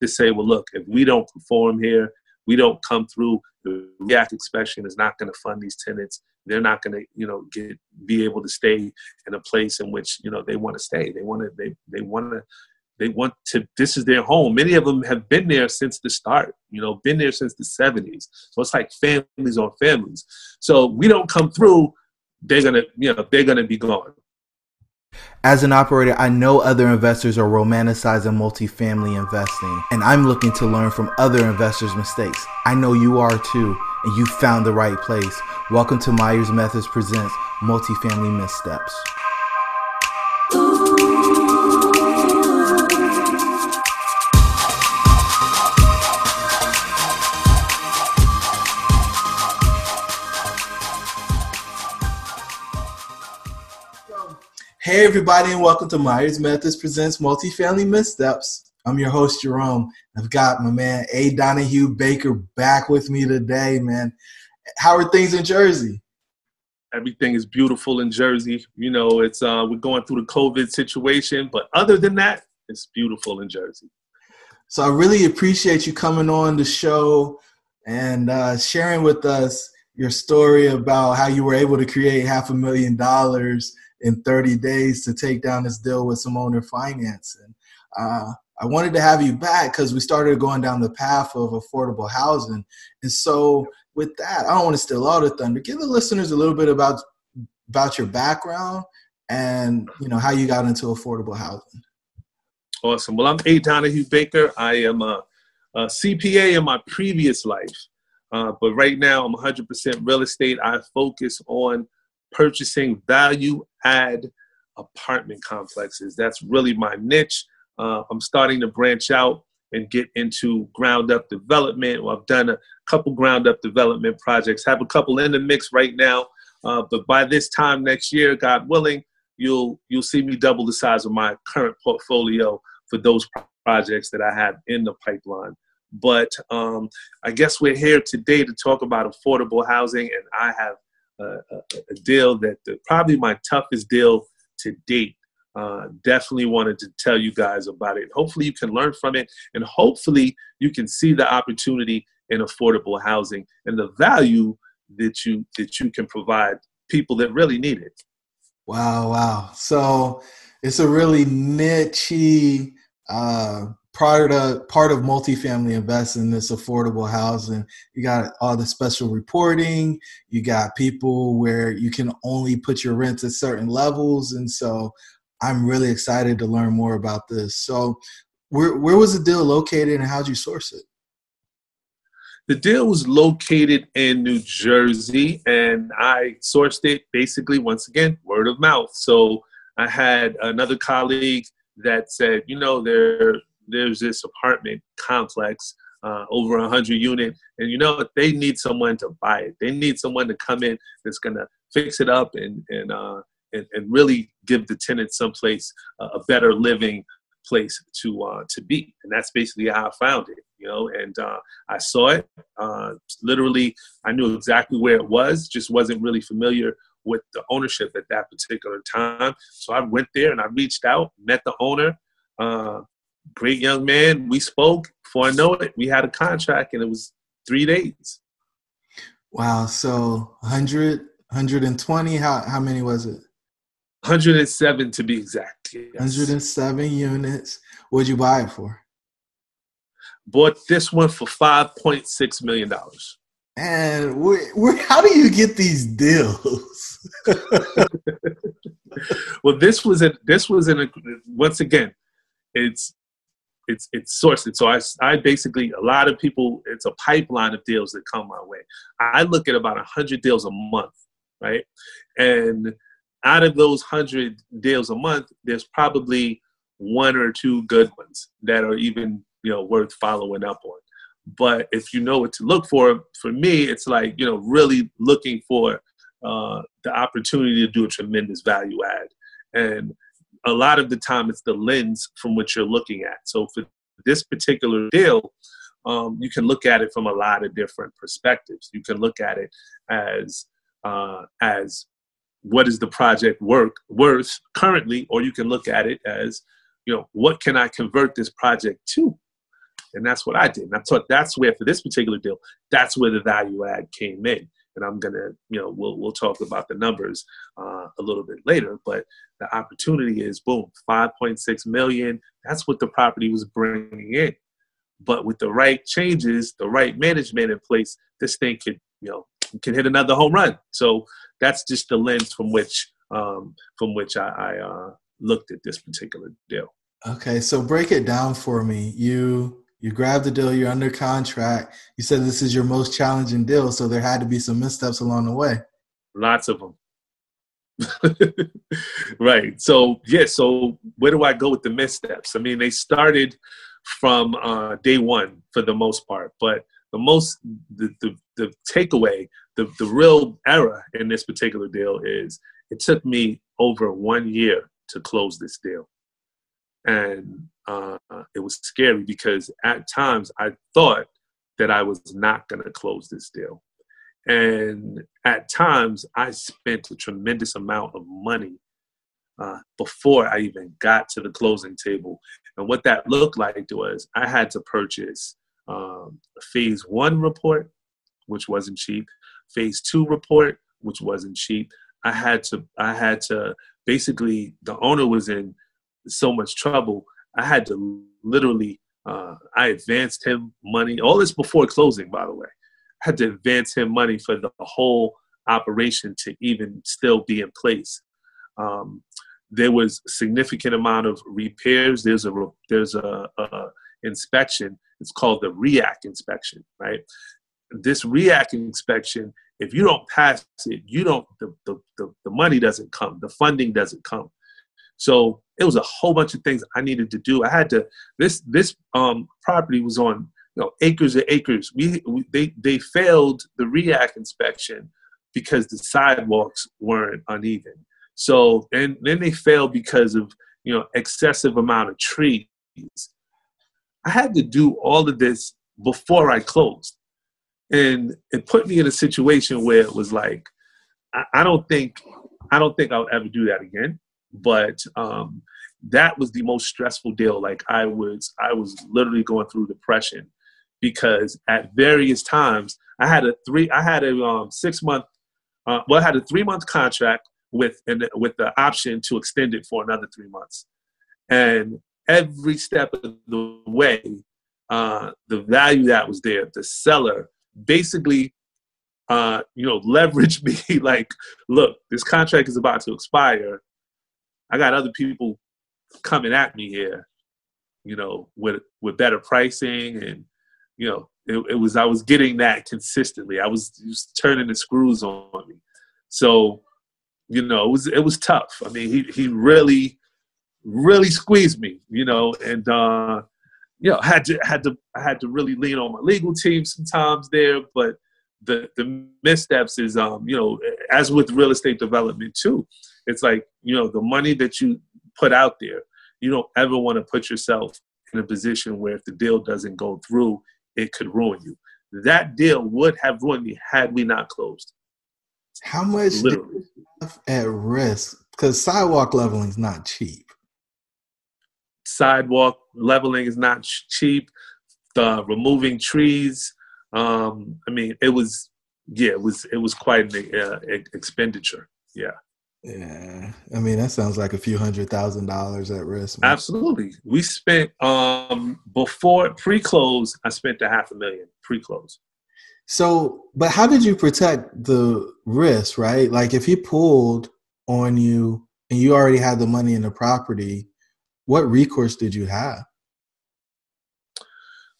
to say, well, look, if we don't perform here, we don't come through. The REAC inspection is not going to fund these tenants. They're not going to, you know, get be able to stay in a place in which you know they want to stay. They want to. They they want to. They want to. This is their home. Many of them have been there since the start. You know, been there since the '70s. So it's like families on families. So we don't come through. They're gonna, you know, they're gonna be gone. As an operator, I know other investors are romanticizing multifamily investing, and I'm looking to learn from other investors' mistakes. I know you are too, and you found the right place. Welcome to Myers Methods Presents Multifamily Missteps. Hey, everybody, and welcome to Myers Methods Presents Multifamily Missteps. I'm your host, Jerome. I've got my man, A. Donahue Baker, back with me today, man. How are things in Jersey? Everything is beautiful in Jersey. You know, it's uh, we're going through the COVID situation, but other than that, it's beautiful in Jersey. So I really appreciate you coming on the show and uh, sharing with us your story about how you were able to create half a million dollars in 30 days to take down this deal with some owner financing. Uh, I wanted to have you back because we started going down the path of affordable housing. And so, with that, I don't want to steal all the thunder. Give the listeners a little bit about about your background and you know how you got into affordable housing. Awesome. Well, I'm A. Donahue Baker. I am a, a CPA in my previous life, uh, but right now I'm 100% real estate. I focus on purchasing value add apartment complexes. That's really my niche. Uh, I'm starting to branch out and get into ground up development. Well, I've done a couple ground up development projects, have a couple in the mix right now. Uh, but by this time next year, God willing, you'll you'll see me double the size of my current portfolio for those projects that I have in the pipeline. But um, I guess we're here today to talk about affordable housing, and I have a, deal that the, probably my toughest deal to date. Uh, definitely wanted to tell you guys about it. Hopefully, you can learn from it, and hopefully, you can see the opportunity in affordable housing and the value that you that you can provide people that really need it. Wow, wow! So it's a really niche uh, part of part of multifamily invest in this affordable housing you got all the special reporting you got people where you can only put your rent at certain levels and so i'm really excited to learn more about this so where, where was the deal located and how'd you source it the deal was located in New Jersey, and I sourced it basically once again word of mouth. So I had another colleague that said, you know, there there's this apartment complex uh, over hundred unit, and you know they need someone to buy it. They need someone to come in that's gonna fix it up and and uh, and, and really give the tenants someplace uh, a better living place to uh, to be. And that's basically how I found it. You know, and uh, I saw it. Uh, literally, I knew exactly where it was. Just wasn't really familiar with the ownership at that particular time. So I went there and I reached out, met the owner. Uh, great young man. We spoke. Before I know it, we had a contract, and it was three days. Wow. So 100, 120. How how many was it? 107 to be exact. Yes. 107 units. What'd you buy it for? Bought this one for 5.6 million dollars. And where, how do you get these deals? well, this was a this was in a once again, it's it's it's sourced. So I, I basically a lot of people. It's a pipeline of deals that come my way. I look at about hundred deals a month, right? And out of those hundred deals a month, there's probably one or two good ones that are even you know worth following up on. But if you know what to look for, for me, it's like you know really looking for uh, the opportunity to do a tremendous value add. And a lot of the time it's the lens from which you're looking at. So for this particular deal, um, you can look at it from a lot of different perspectives. You can look at it as uh, as what is the project work worth currently, or you can look at it as you know what can I convert this project to. And that's what I did. And I thought that's where, for this particular deal, that's where the value add came in. And I'm gonna, you know, we'll we'll talk about the numbers uh, a little bit later. But the opportunity is boom, 5.6 million. That's what the property was bringing in. But with the right changes, the right management in place, this thing could, you know, can hit another home run. So that's just the lens from which um, from which I, I uh, looked at this particular deal. Okay, so break it down for me. You you grabbed the deal, you're under contract. You said this is your most challenging deal, so there had to be some missteps along the way. Lots of them. right. So yeah. So where do I go with the missteps? I mean, they started from uh, day one for the most part, but the most the the, the takeaway, the the real error in this particular deal is it took me over one year to close this deal and uh, it was scary because at times I thought that I was not going to close this deal. And at times I spent a tremendous amount of money uh, before I even got to the closing table. And what that looked like was I had to purchase um, phase one report, which wasn't cheap, phase two report, which wasn't cheap. I had to, I had to basically, the owner was in so much trouble. I had to literally, uh, I advanced him money. All this before closing, by the way. I had to advance him money for the whole operation to even still be in place. Um, there was significant amount of repairs. There's a there's a, a inspection. It's called the REAC inspection, right? This REAC inspection, if you don't pass it, you don't the, the, the, the money doesn't come, the funding doesn't come. So it was a whole bunch of things I needed to do. I had to this this um, property was on you know acres and acres. We, we they they failed the REAC inspection because the sidewalks weren't uneven. So and then they failed because of you know excessive amount of trees. I had to do all of this before I closed, and it put me in a situation where it was like, I, I don't think I don't think I'll ever do that again but um, that was the most stressful deal. Like I was, I was literally going through depression because at various times I had a three, I had a um, six month, uh, well, I had a three month contract with and with the option to extend it for another three months, and every step of the way, uh, the value that was there, the seller basically uh, you know, leverage me like, look, this contract is about to expire. I got other people coming at me here, you know, with with better pricing and you know, it, it was I was getting that consistently. I was, was turning the screws on me. So, you know, it was it was tough. I mean, he he really really squeezed me, you know, and uh you know, had to had to I had to really lean on my legal team sometimes there, but the the missteps is um you know as with real estate development too it's like you know the money that you put out there you don't ever want to put yourself in a position where if the deal doesn't go through it could ruin you. That deal would have ruined me had we not closed. How much at risk? Because sidewalk leveling is not cheap. Sidewalk leveling is not cheap. The removing trees um, I mean, it was yeah, it was it was quite an uh, expenditure. Yeah. Yeah, I mean that sounds like a few hundred thousand dollars at risk. Absolutely, we spent um before pre-close. I spent a half a million pre-close. So, but how did you protect the risk? Right, like if he pulled on you and you already had the money in the property, what recourse did you have?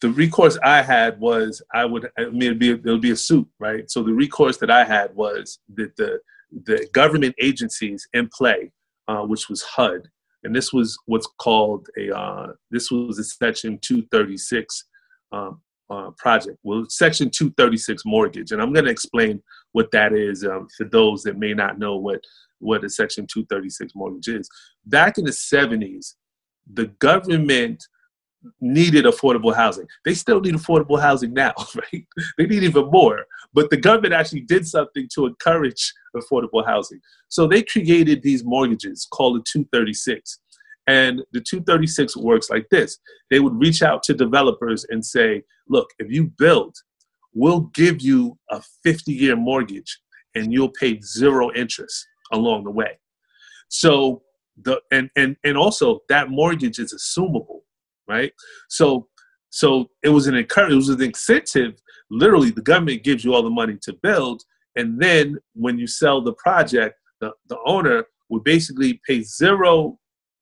the recourse I had was I would I mean it'd be be a suit, right? So the recourse that I had was that the the government agencies in play, uh, which was HUD, and this was what's called a uh, this was a Section 236 um, uh, project. Well, Section 236 mortgage, and I'm going to explain what that is um, for those that may not know what what a Section 236 mortgage is. Back in the 70s, the government needed affordable housing. They still need affordable housing now, right? They need even more. But the government actually did something to encourage affordable housing. So they created these mortgages called the 236. And the 236 works like this they would reach out to developers and say, look, if you build, we'll give you a 50 year mortgage and you'll pay zero interest along the way. So the and and and also that mortgage is assumable, right? So so it was an encourage, it was an incentive. Literally, the government gives you all the money to build, and then when you sell the project, the, the owner would basically pay zero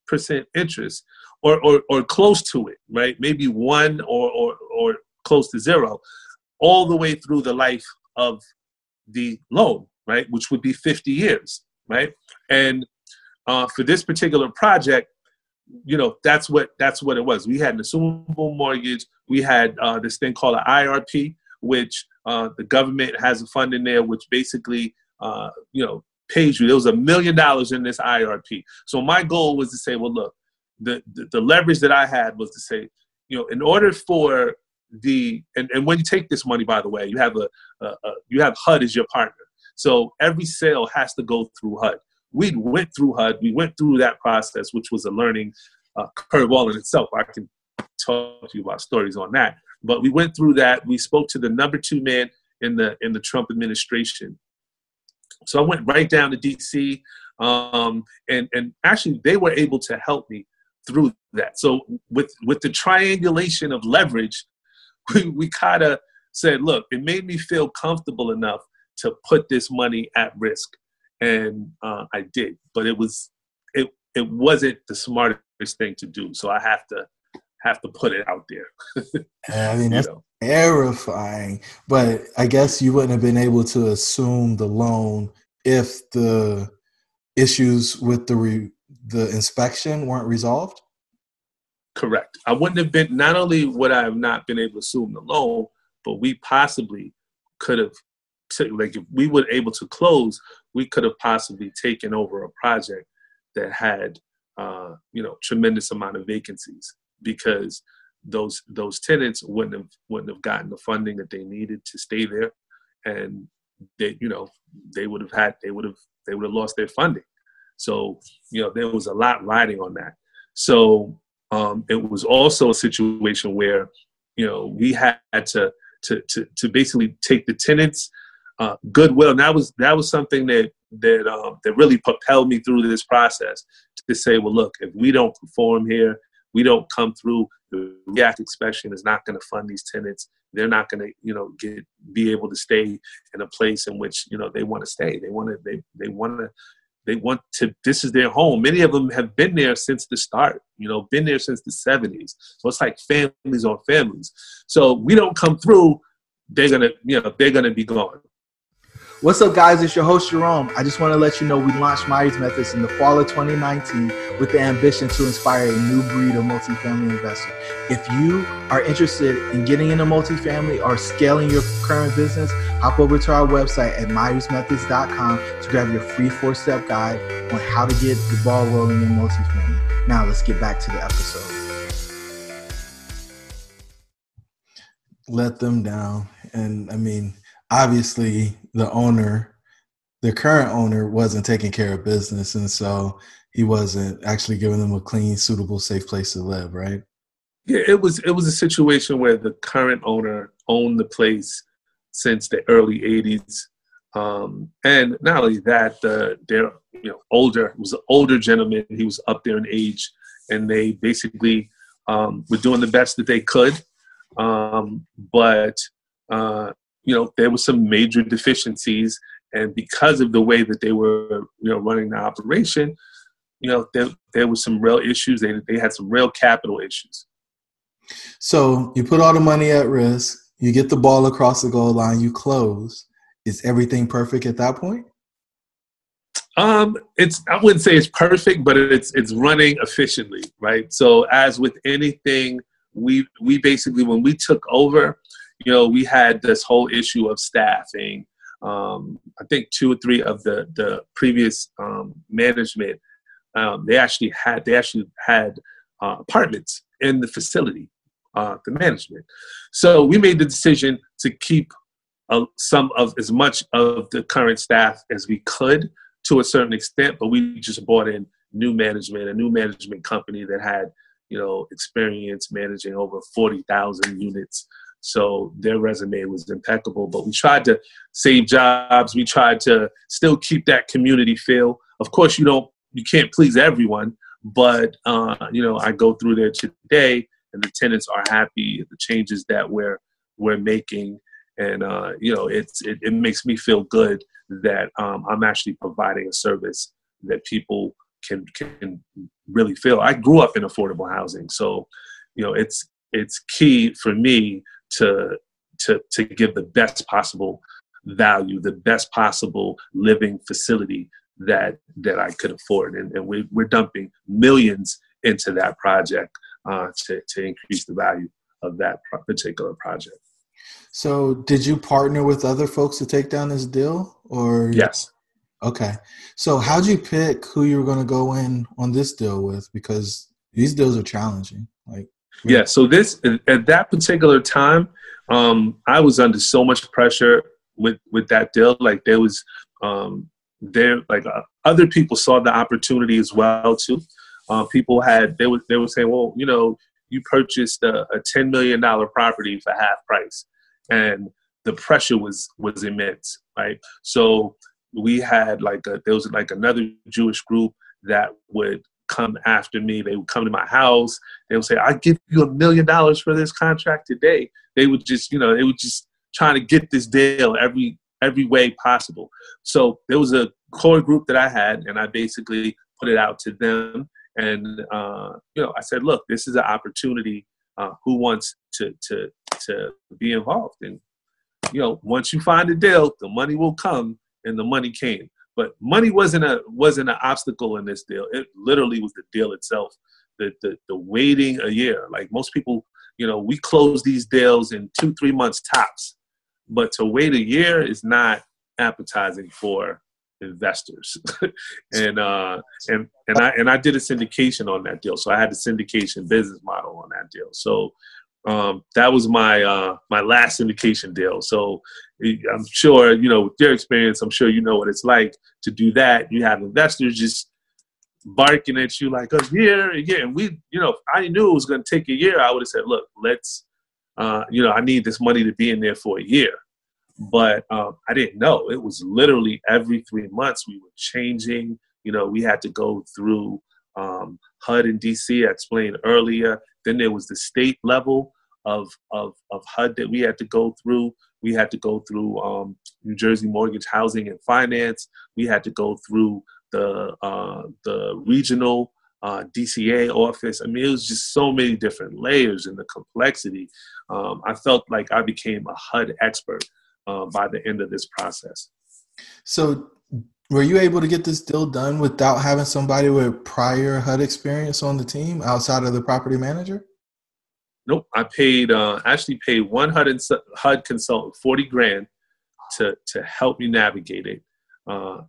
percent interest or, or or close to it, right? Maybe one or or or close to zero, all the way through the life of the loan, right? Which would be 50 years, right? And uh, for this particular project, you know, that's what that's what it was. We had an assumable mortgage. We had uh, this thing called an IRP, which uh, the government has a fund in there, which basically, uh, you know, pays you. There was a million dollars in this IRP. So my goal was to say, well, look, the, the, the leverage that I had was to say, you know, in order for the and, and when you take this money, by the way, you have a, a, a you have HUD as your partner. So every sale has to go through HUD. We went through HUD. We went through that process, which was a learning uh, curve all in itself. I can talk to you about stories on that. But we went through that. We spoke to the number two man in the in the Trump administration. So I went right down to DC, um, and and actually they were able to help me through that. So with with the triangulation of leverage, we, we kind of said, look, it made me feel comfortable enough to put this money at risk, and uh, I did. But it was it it wasn't the smartest thing to do. So I have to have to put it out there. I mean, that's you know? terrifying. But I guess you wouldn't have been able to assume the loan if the issues with the re- the inspection weren't resolved. Correct. I wouldn't have been. Not only would I have not been able to assume the loan, but we possibly could have. Like if we were able to close, we could have possibly taken over a project that had, uh, you know, tremendous amount of vacancies because those those tenants wouldn't have wouldn't have gotten the funding that they needed to stay there, and they you know they would have had they would have they would have lost their funding. So you know there was a lot riding on that. So um, it was also a situation where you know we had to to to, to basically take the tenants uh, goodwill. And that was that was something that that um, that really propelled me through this process to say, well, look, if we don't perform here, we don't come through. The REAC inspection is not going to fund these tenants. They're not going to, you know, get be able to stay in a place in which you know they want to stay. They want to. They they want to. They want to. This is their home. Many of them have been there since the start. You know, been there since the '70s. So it's like families on families. So we don't come through. They're gonna, you know, they're gonna be gone. What's up, guys? It's your host, Jerome. I just want to let you know we launched Myers Methods in the fall of 2019 with the ambition to inspire a new breed of multifamily investor. If you are interested in getting into multifamily or scaling your current business, hop over to our website at myersmethods.com to grab your free four step guide on how to get the ball rolling in multifamily. Now, let's get back to the episode. Let them down. And I mean, obviously the owner, the current owner, wasn't taking care of business, and so he wasn't actually giving them a clean, suitable, safe place to live. Right? Yeah, it was. It was a situation where the current owner owned the place since the early '80s, um, and not only that, uh, they're you know older. Was an older gentleman. He was up there in age, and they basically um, were doing the best that they could. Um, but uh, you know, there were some major deficiencies. And because of the way that they were, you know, running the operation, you know, there, there was some real issues. They, they had some real capital issues. So you put all the money at risk, you get the ball across the goal line, you close. Is everything perfect at that point? Um, it's I wouldn't say it's perfect, but it's it's running efficiently, right? So as with anything, we we basically when we took over, you know, we had this whole issue of staffing. Um, I think two or three of the the previous um, management um, they actually had they actually had uh, apartments in the facility, uh, the management. So we made the decision to keep uh, some of as much of the current staff as we could to a certain extent, but we just brought in new management, a new management company that had, you know, experience managing over 40,000 units. So their resume was impeccable, but we tried to save jobs. We tried to still keep that community feel. Of course, you don't, you can't please everyone, but uh, you know, I go through there today, and the tenants are happy. The changes that we're we're making, and uh, you know, it's it, it makes me feel good that um, I'm actually providing a service that people can can really feel. I grew up in affordable housing, so you know, it's it's key for me to to to give the best possible value, the best possible living facility that that I could afford, and, and we, we're dumping millions into that project uh, to to increase the value of that particular project. So, did you partner with other folks to take down this deal, or yes? Okay. So, how'd you pick who you were going to go in on this deal with? Because these deals are challenging. Like. Yeah. So this at that particular time, um, I was under so much pressure with with that deal. Like there was um, there like uh, other people saw the opportunity as well too. Uh, people had they were they were saying, well, you know, you purchased a, a ten million dollar property for half price, and the pressure was was immense, right? So we had like a, there was like another Jewish group that would come after me. They would come to my house. They would say, "I give you a million dollars for this contract today." They would just, you know, they would just trying to get this deal every every way possible. So there was a core group that I had, and I basically put it out to them. And uh, you know, I said, "Look, this is an opportunity. Uh, who wants to to to be involved?" And you know, once you find a deal, the money will come, and the money came. But money wasn't a wasn't an obstacle in this deal. It literally was the deal itself. The the, the waiting a year. Like most people, you know, we close these deals in two three months tops. But to wait a year is not appetizing for investors. and uh, and and I and I did a syndication on that deal. So I had the syndication business model on that deal. So um, that was my uh, my last syndication deal. So I'm sure you know with your experience, I'm sure you know what it's like to do that. You have investors just barking at you like a year, a year, and we, you know, I knew it was going to take a year. I would have said, look, let's, uh, you know, I need this money to be in there for a year. But um, I didn't know. It was literally every three months we were changing. You know, we had to go through um, HUD in DC, I explained earlier. Then there was the state level of, of, of HUD that we had to go through. We had to go through um, New Jersey Mortgage Housing and Finance. We had to go through the, uh, the regional uh, DCA office. I mean, it was just so many different layers and the complexity. Um, I felt like I became a HUD expert uh, by the end of this process. So, were you able to get this deal done without having somebody with prior HUD experience on the team outside of the property manager? Nope. I paid uh, actually paid one HUD, consultant forty grand to to help me navigate it. Uh,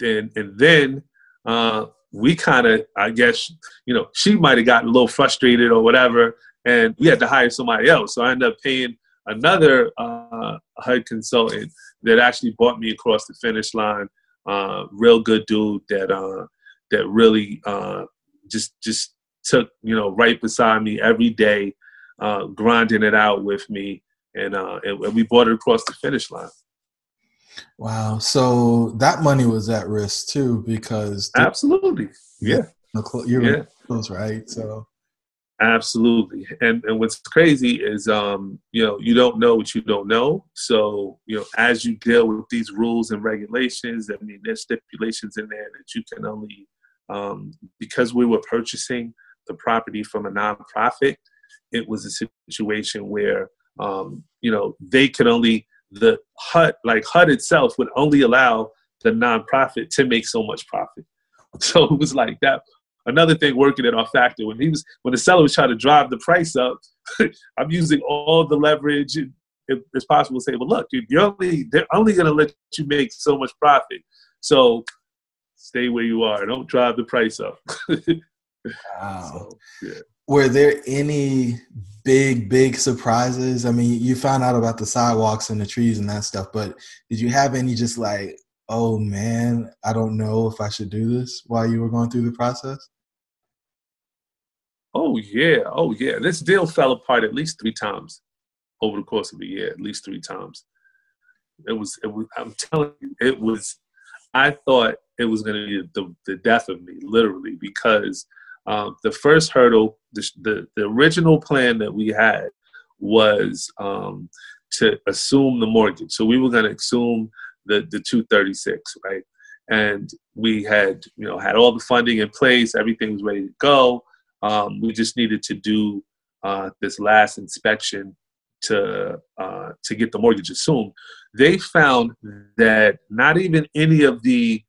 and and then uh, we kind of, I guess, you know, she might have gotten a little frustrated or whatever, and we had to hire somebody else. So I ended up paying another uh, HUD consultant that actually brought me across the finish line uh, real good dude that uh, that really uh, just just took you know right beside me every day, uh, grinding it out with me, and, uh, and we brought it across the finish line. Wow! So that money was at risk too, because absolutely, yeah, you're yeah. close, right? So Absolutely. And and what's crazy is um, you know, you don't know what you don't know. So, you know, as you deal with these rules and regulations, I mean there's stipulations in there that you can only um, because we were purchasing the property from a nonprofit, it was a situation where um, you know, they could only the HUD like HUD itself would only allow the nonprofit to make so much profit. So it was like that. Another thing working in our factor when he was when the seller was trying to drive the price up i'm using all the leverage if it's possible to say well look you're only they're only going to let you make so much profit. So stay where you are. Don't drive the price up. Wow. so, yeah. Were there any big big surprises i mean you found out about the sidewalks and the trees and that stuff but did you have any just like oh man, I don't know if I should do this while you were going through the process? Oh yeah, oh yeah. This deal fell apart at least three times over the course of a year, at least three times. It was, it was I'm telling you, it was. I thought it was going to be the, the death of me, literally, because um, the first hurdle, the, the, the original plan that we had was um, to assume the mortgage. So we were going to assume the the 236, right? And we had you know had all the funding in place, everything was ready to go. Um, we just needed to do uh, this last inspection to uh, to get the mortgage assumed. They found that not even any of the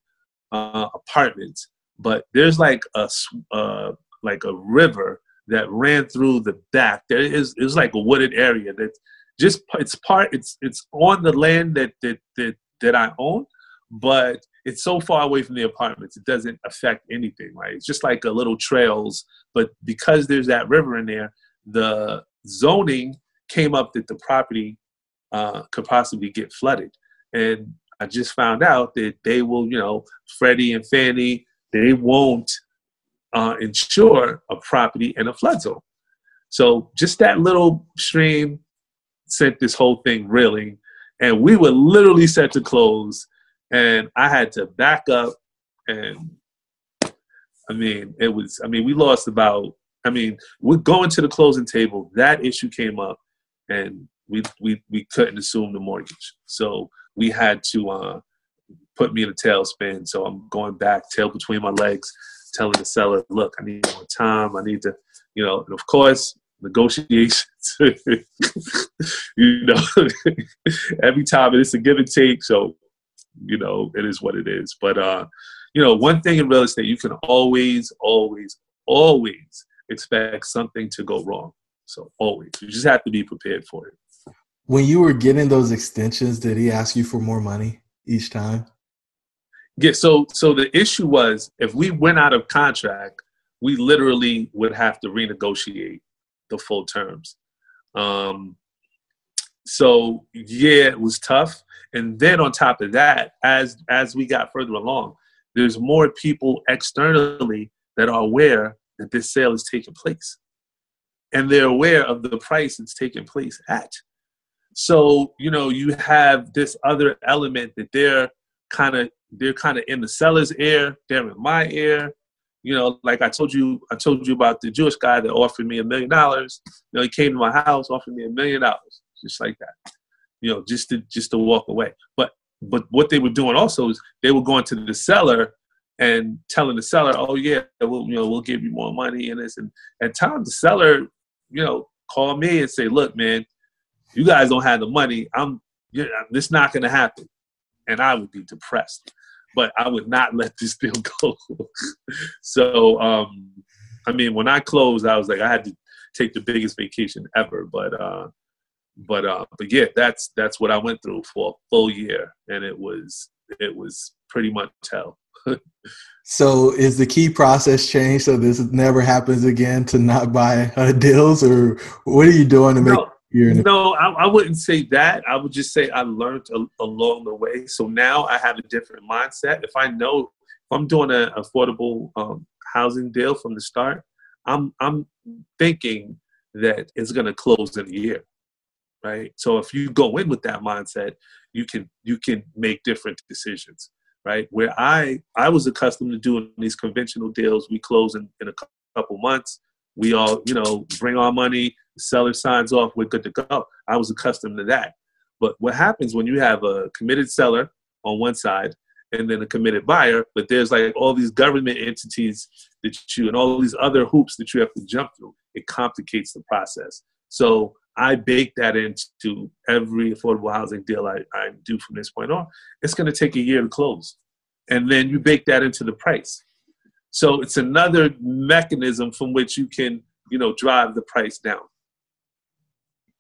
uh, apartments, but there's like a uh, like a river that ran through the back. There is it's like a wooded area that just it's part it's it's on the land that that that that I own, but it's so far away from the apartments, it doesn't affect anything, right? It's just like a little trails, but because there's that river in there, the zoning came up that the property uh, could possibly get flooded. And I just found out that they will, you know, Freddie and Fannie, they won't uh, insure a property in a flood zone. So just that little stream sent this whole thing reeling and we were literally set to close and i had to back up and i mean it was i mean we lost about i mean we're going to the closing table that issue came up and we we, we couldn't assume the mortgage so we had to uh, put me in a tailspin so i'm going back tail between my legs telling the seller look i need more time i need to you know and of course negotiations. you know, every time it's a give and take. So, you know, it is what it is. But uh, you know, one thing in real estate, you can always, always, always expect something to go wrong. So always, you just have to be prepared for it. When you were getting those extensions, did he ask you for more money each time? Yeah. So, so the issue was if we went out of contract, we literally would have to renegotiate the full terms. Um, so yeah, it was tough. And then on top of that, as as we got further along, there's more people externally that are aware that this sale is taking place, and they're aware of the price it's taking place at. So you know you have this other element that they're kind of they're kind of in the seller's ear, they're in my ear, you know, like I told you, I told you about the Jewish guy that offered me a million dollars. You know, he came to my house, offered me a million dollars, just like that. You know, just to just to walk away. But but what they were doing also is they were going to the seller and telling the seller, "Oh yeah, we'll you know we'll give you more money and this." And at times the seller, you know, call me and say, "Look, man, you guys don't have the money. I'm, you this not going to happen," and I would be depressed but I would not let this deal go. so, um, I mean, when I closed, I was like, I had to take the biggest vacation ever. But, uh, but, uh, but yeah, that's that's what I went through for a full year, and it was it was pretty much hell. so, is the key process changed so this never happens again to not buy uh, deals, or what are you doing to make? No no, I, I, wouldn't say that. I would just say I learned a, along the way. So now I have a different mindset. If I know if I'm doing an affordable um, housing deal from the start, I'm I'm thinking that it's going to close in a year, right? So if you go in with that mindset, you can you can make different decisions, right? Where I I was accustomed to doing these conventional deals, we close in, in a couple months. We all you know bring our money seller signs off, we're good to go. I was accustomed to that. But what happens when you have a committed seller on one side and then a committed buyer, but there's like all these government entities that you and all these other hoops that you have to jump through, it complicates the process. So I bake that into every affordable housing deal I, I do from this point on. It's going to take a year to close. And then you bake that into the price. So it's another mechanism from which you can, you know, drive the price down.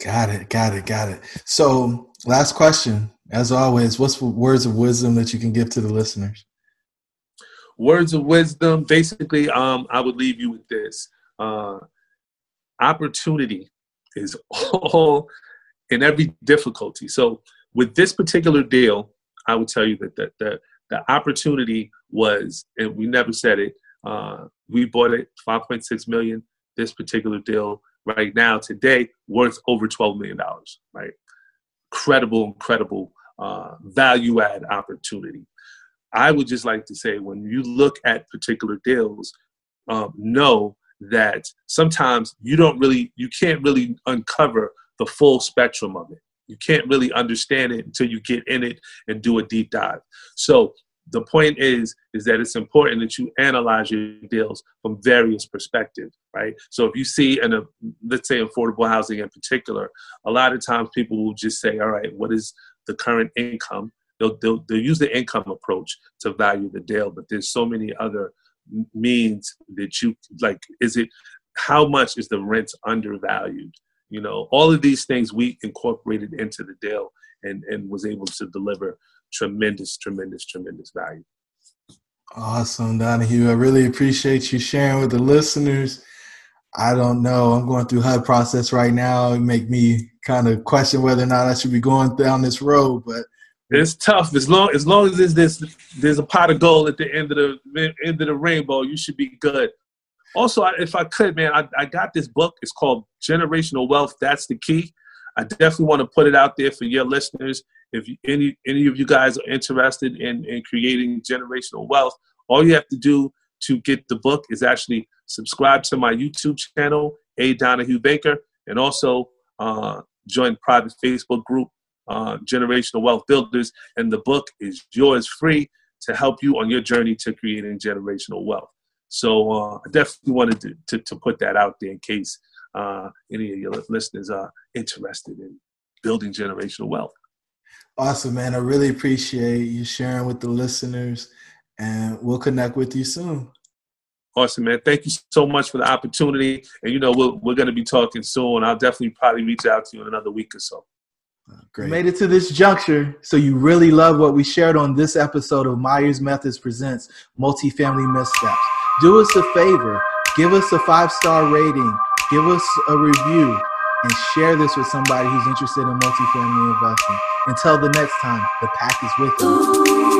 Got it. Got it. Got it. So, last question, as always, what's words of wisdom that you can give to the listeners? Words of wisdom. Basically, um, I would leave you with this: uh, opportunity is all in every difficulty. So, with this particular deal, I would tell you that the, the, the opportunity was, and we never said it, uh, we bought it 5.6 million. This particular deal right now, today, worth over $12 million, right? Incredible, incredible uh, value add opportunity. I would just like to say when you look at particular deals, um, know that sometimes you don't really, you can't really uncover the full spectrum of it. You can't really understand it until you get in it and do a deep dive. So the point is is that it's important that you analyze your deals from various perspectives right? So if you see in a let's say affordable housing in particular a lot of times people will just say all right what is the current income? They'll, they'll, they'll use the income approach to value the deal but there's so many other means that you like is it how much is the rent undervalued? You know all of these things we incorporated into the deal and and was able to deliver tremendous tremendous tremendous value awesome donahue i really appreciate you sharing with the listeners i don't know i'm going through hud process right now it make me kind of question whether or not i should be going down this road but it's tough as long as long as there's this there's a pot of gold at the end of the end of the rainbow. You should be good. Also, if I could, man, I, I got this book. It's called Generational Wealth. That's the key. I definitely want to put it out there for your listeners. If any any of you guys are interested in in creating generational wealth, all you have to do to get the book is actually subscribe to my YouTube channel, A Donahue Baker, and also uh, join private Facebook group uh, generational wealth builders, and the book is yours free to help you on your journey to creating generational wealth. So uh, I definitely wanted to, to, to, put that out there in case uh, any of your listeners are interested in building generational wealth. Awesome, man. I really appreciate you sharing with the listeners, and we'll connect with you soon. Awesome, man. Thank you so much for the opportunity. And, you know, we're, we're going to be talking soon. I'll definitely probably reach out to you in another week or so. Great. made it to this juncture, so you really love what we shared on this episode of Myers Methods Presents Multifamily Missteps. Do us a favor, give us a five star rating, give us a review, and share this with somebody who's interested in multifamily investing. Until the next time, the pack is with you.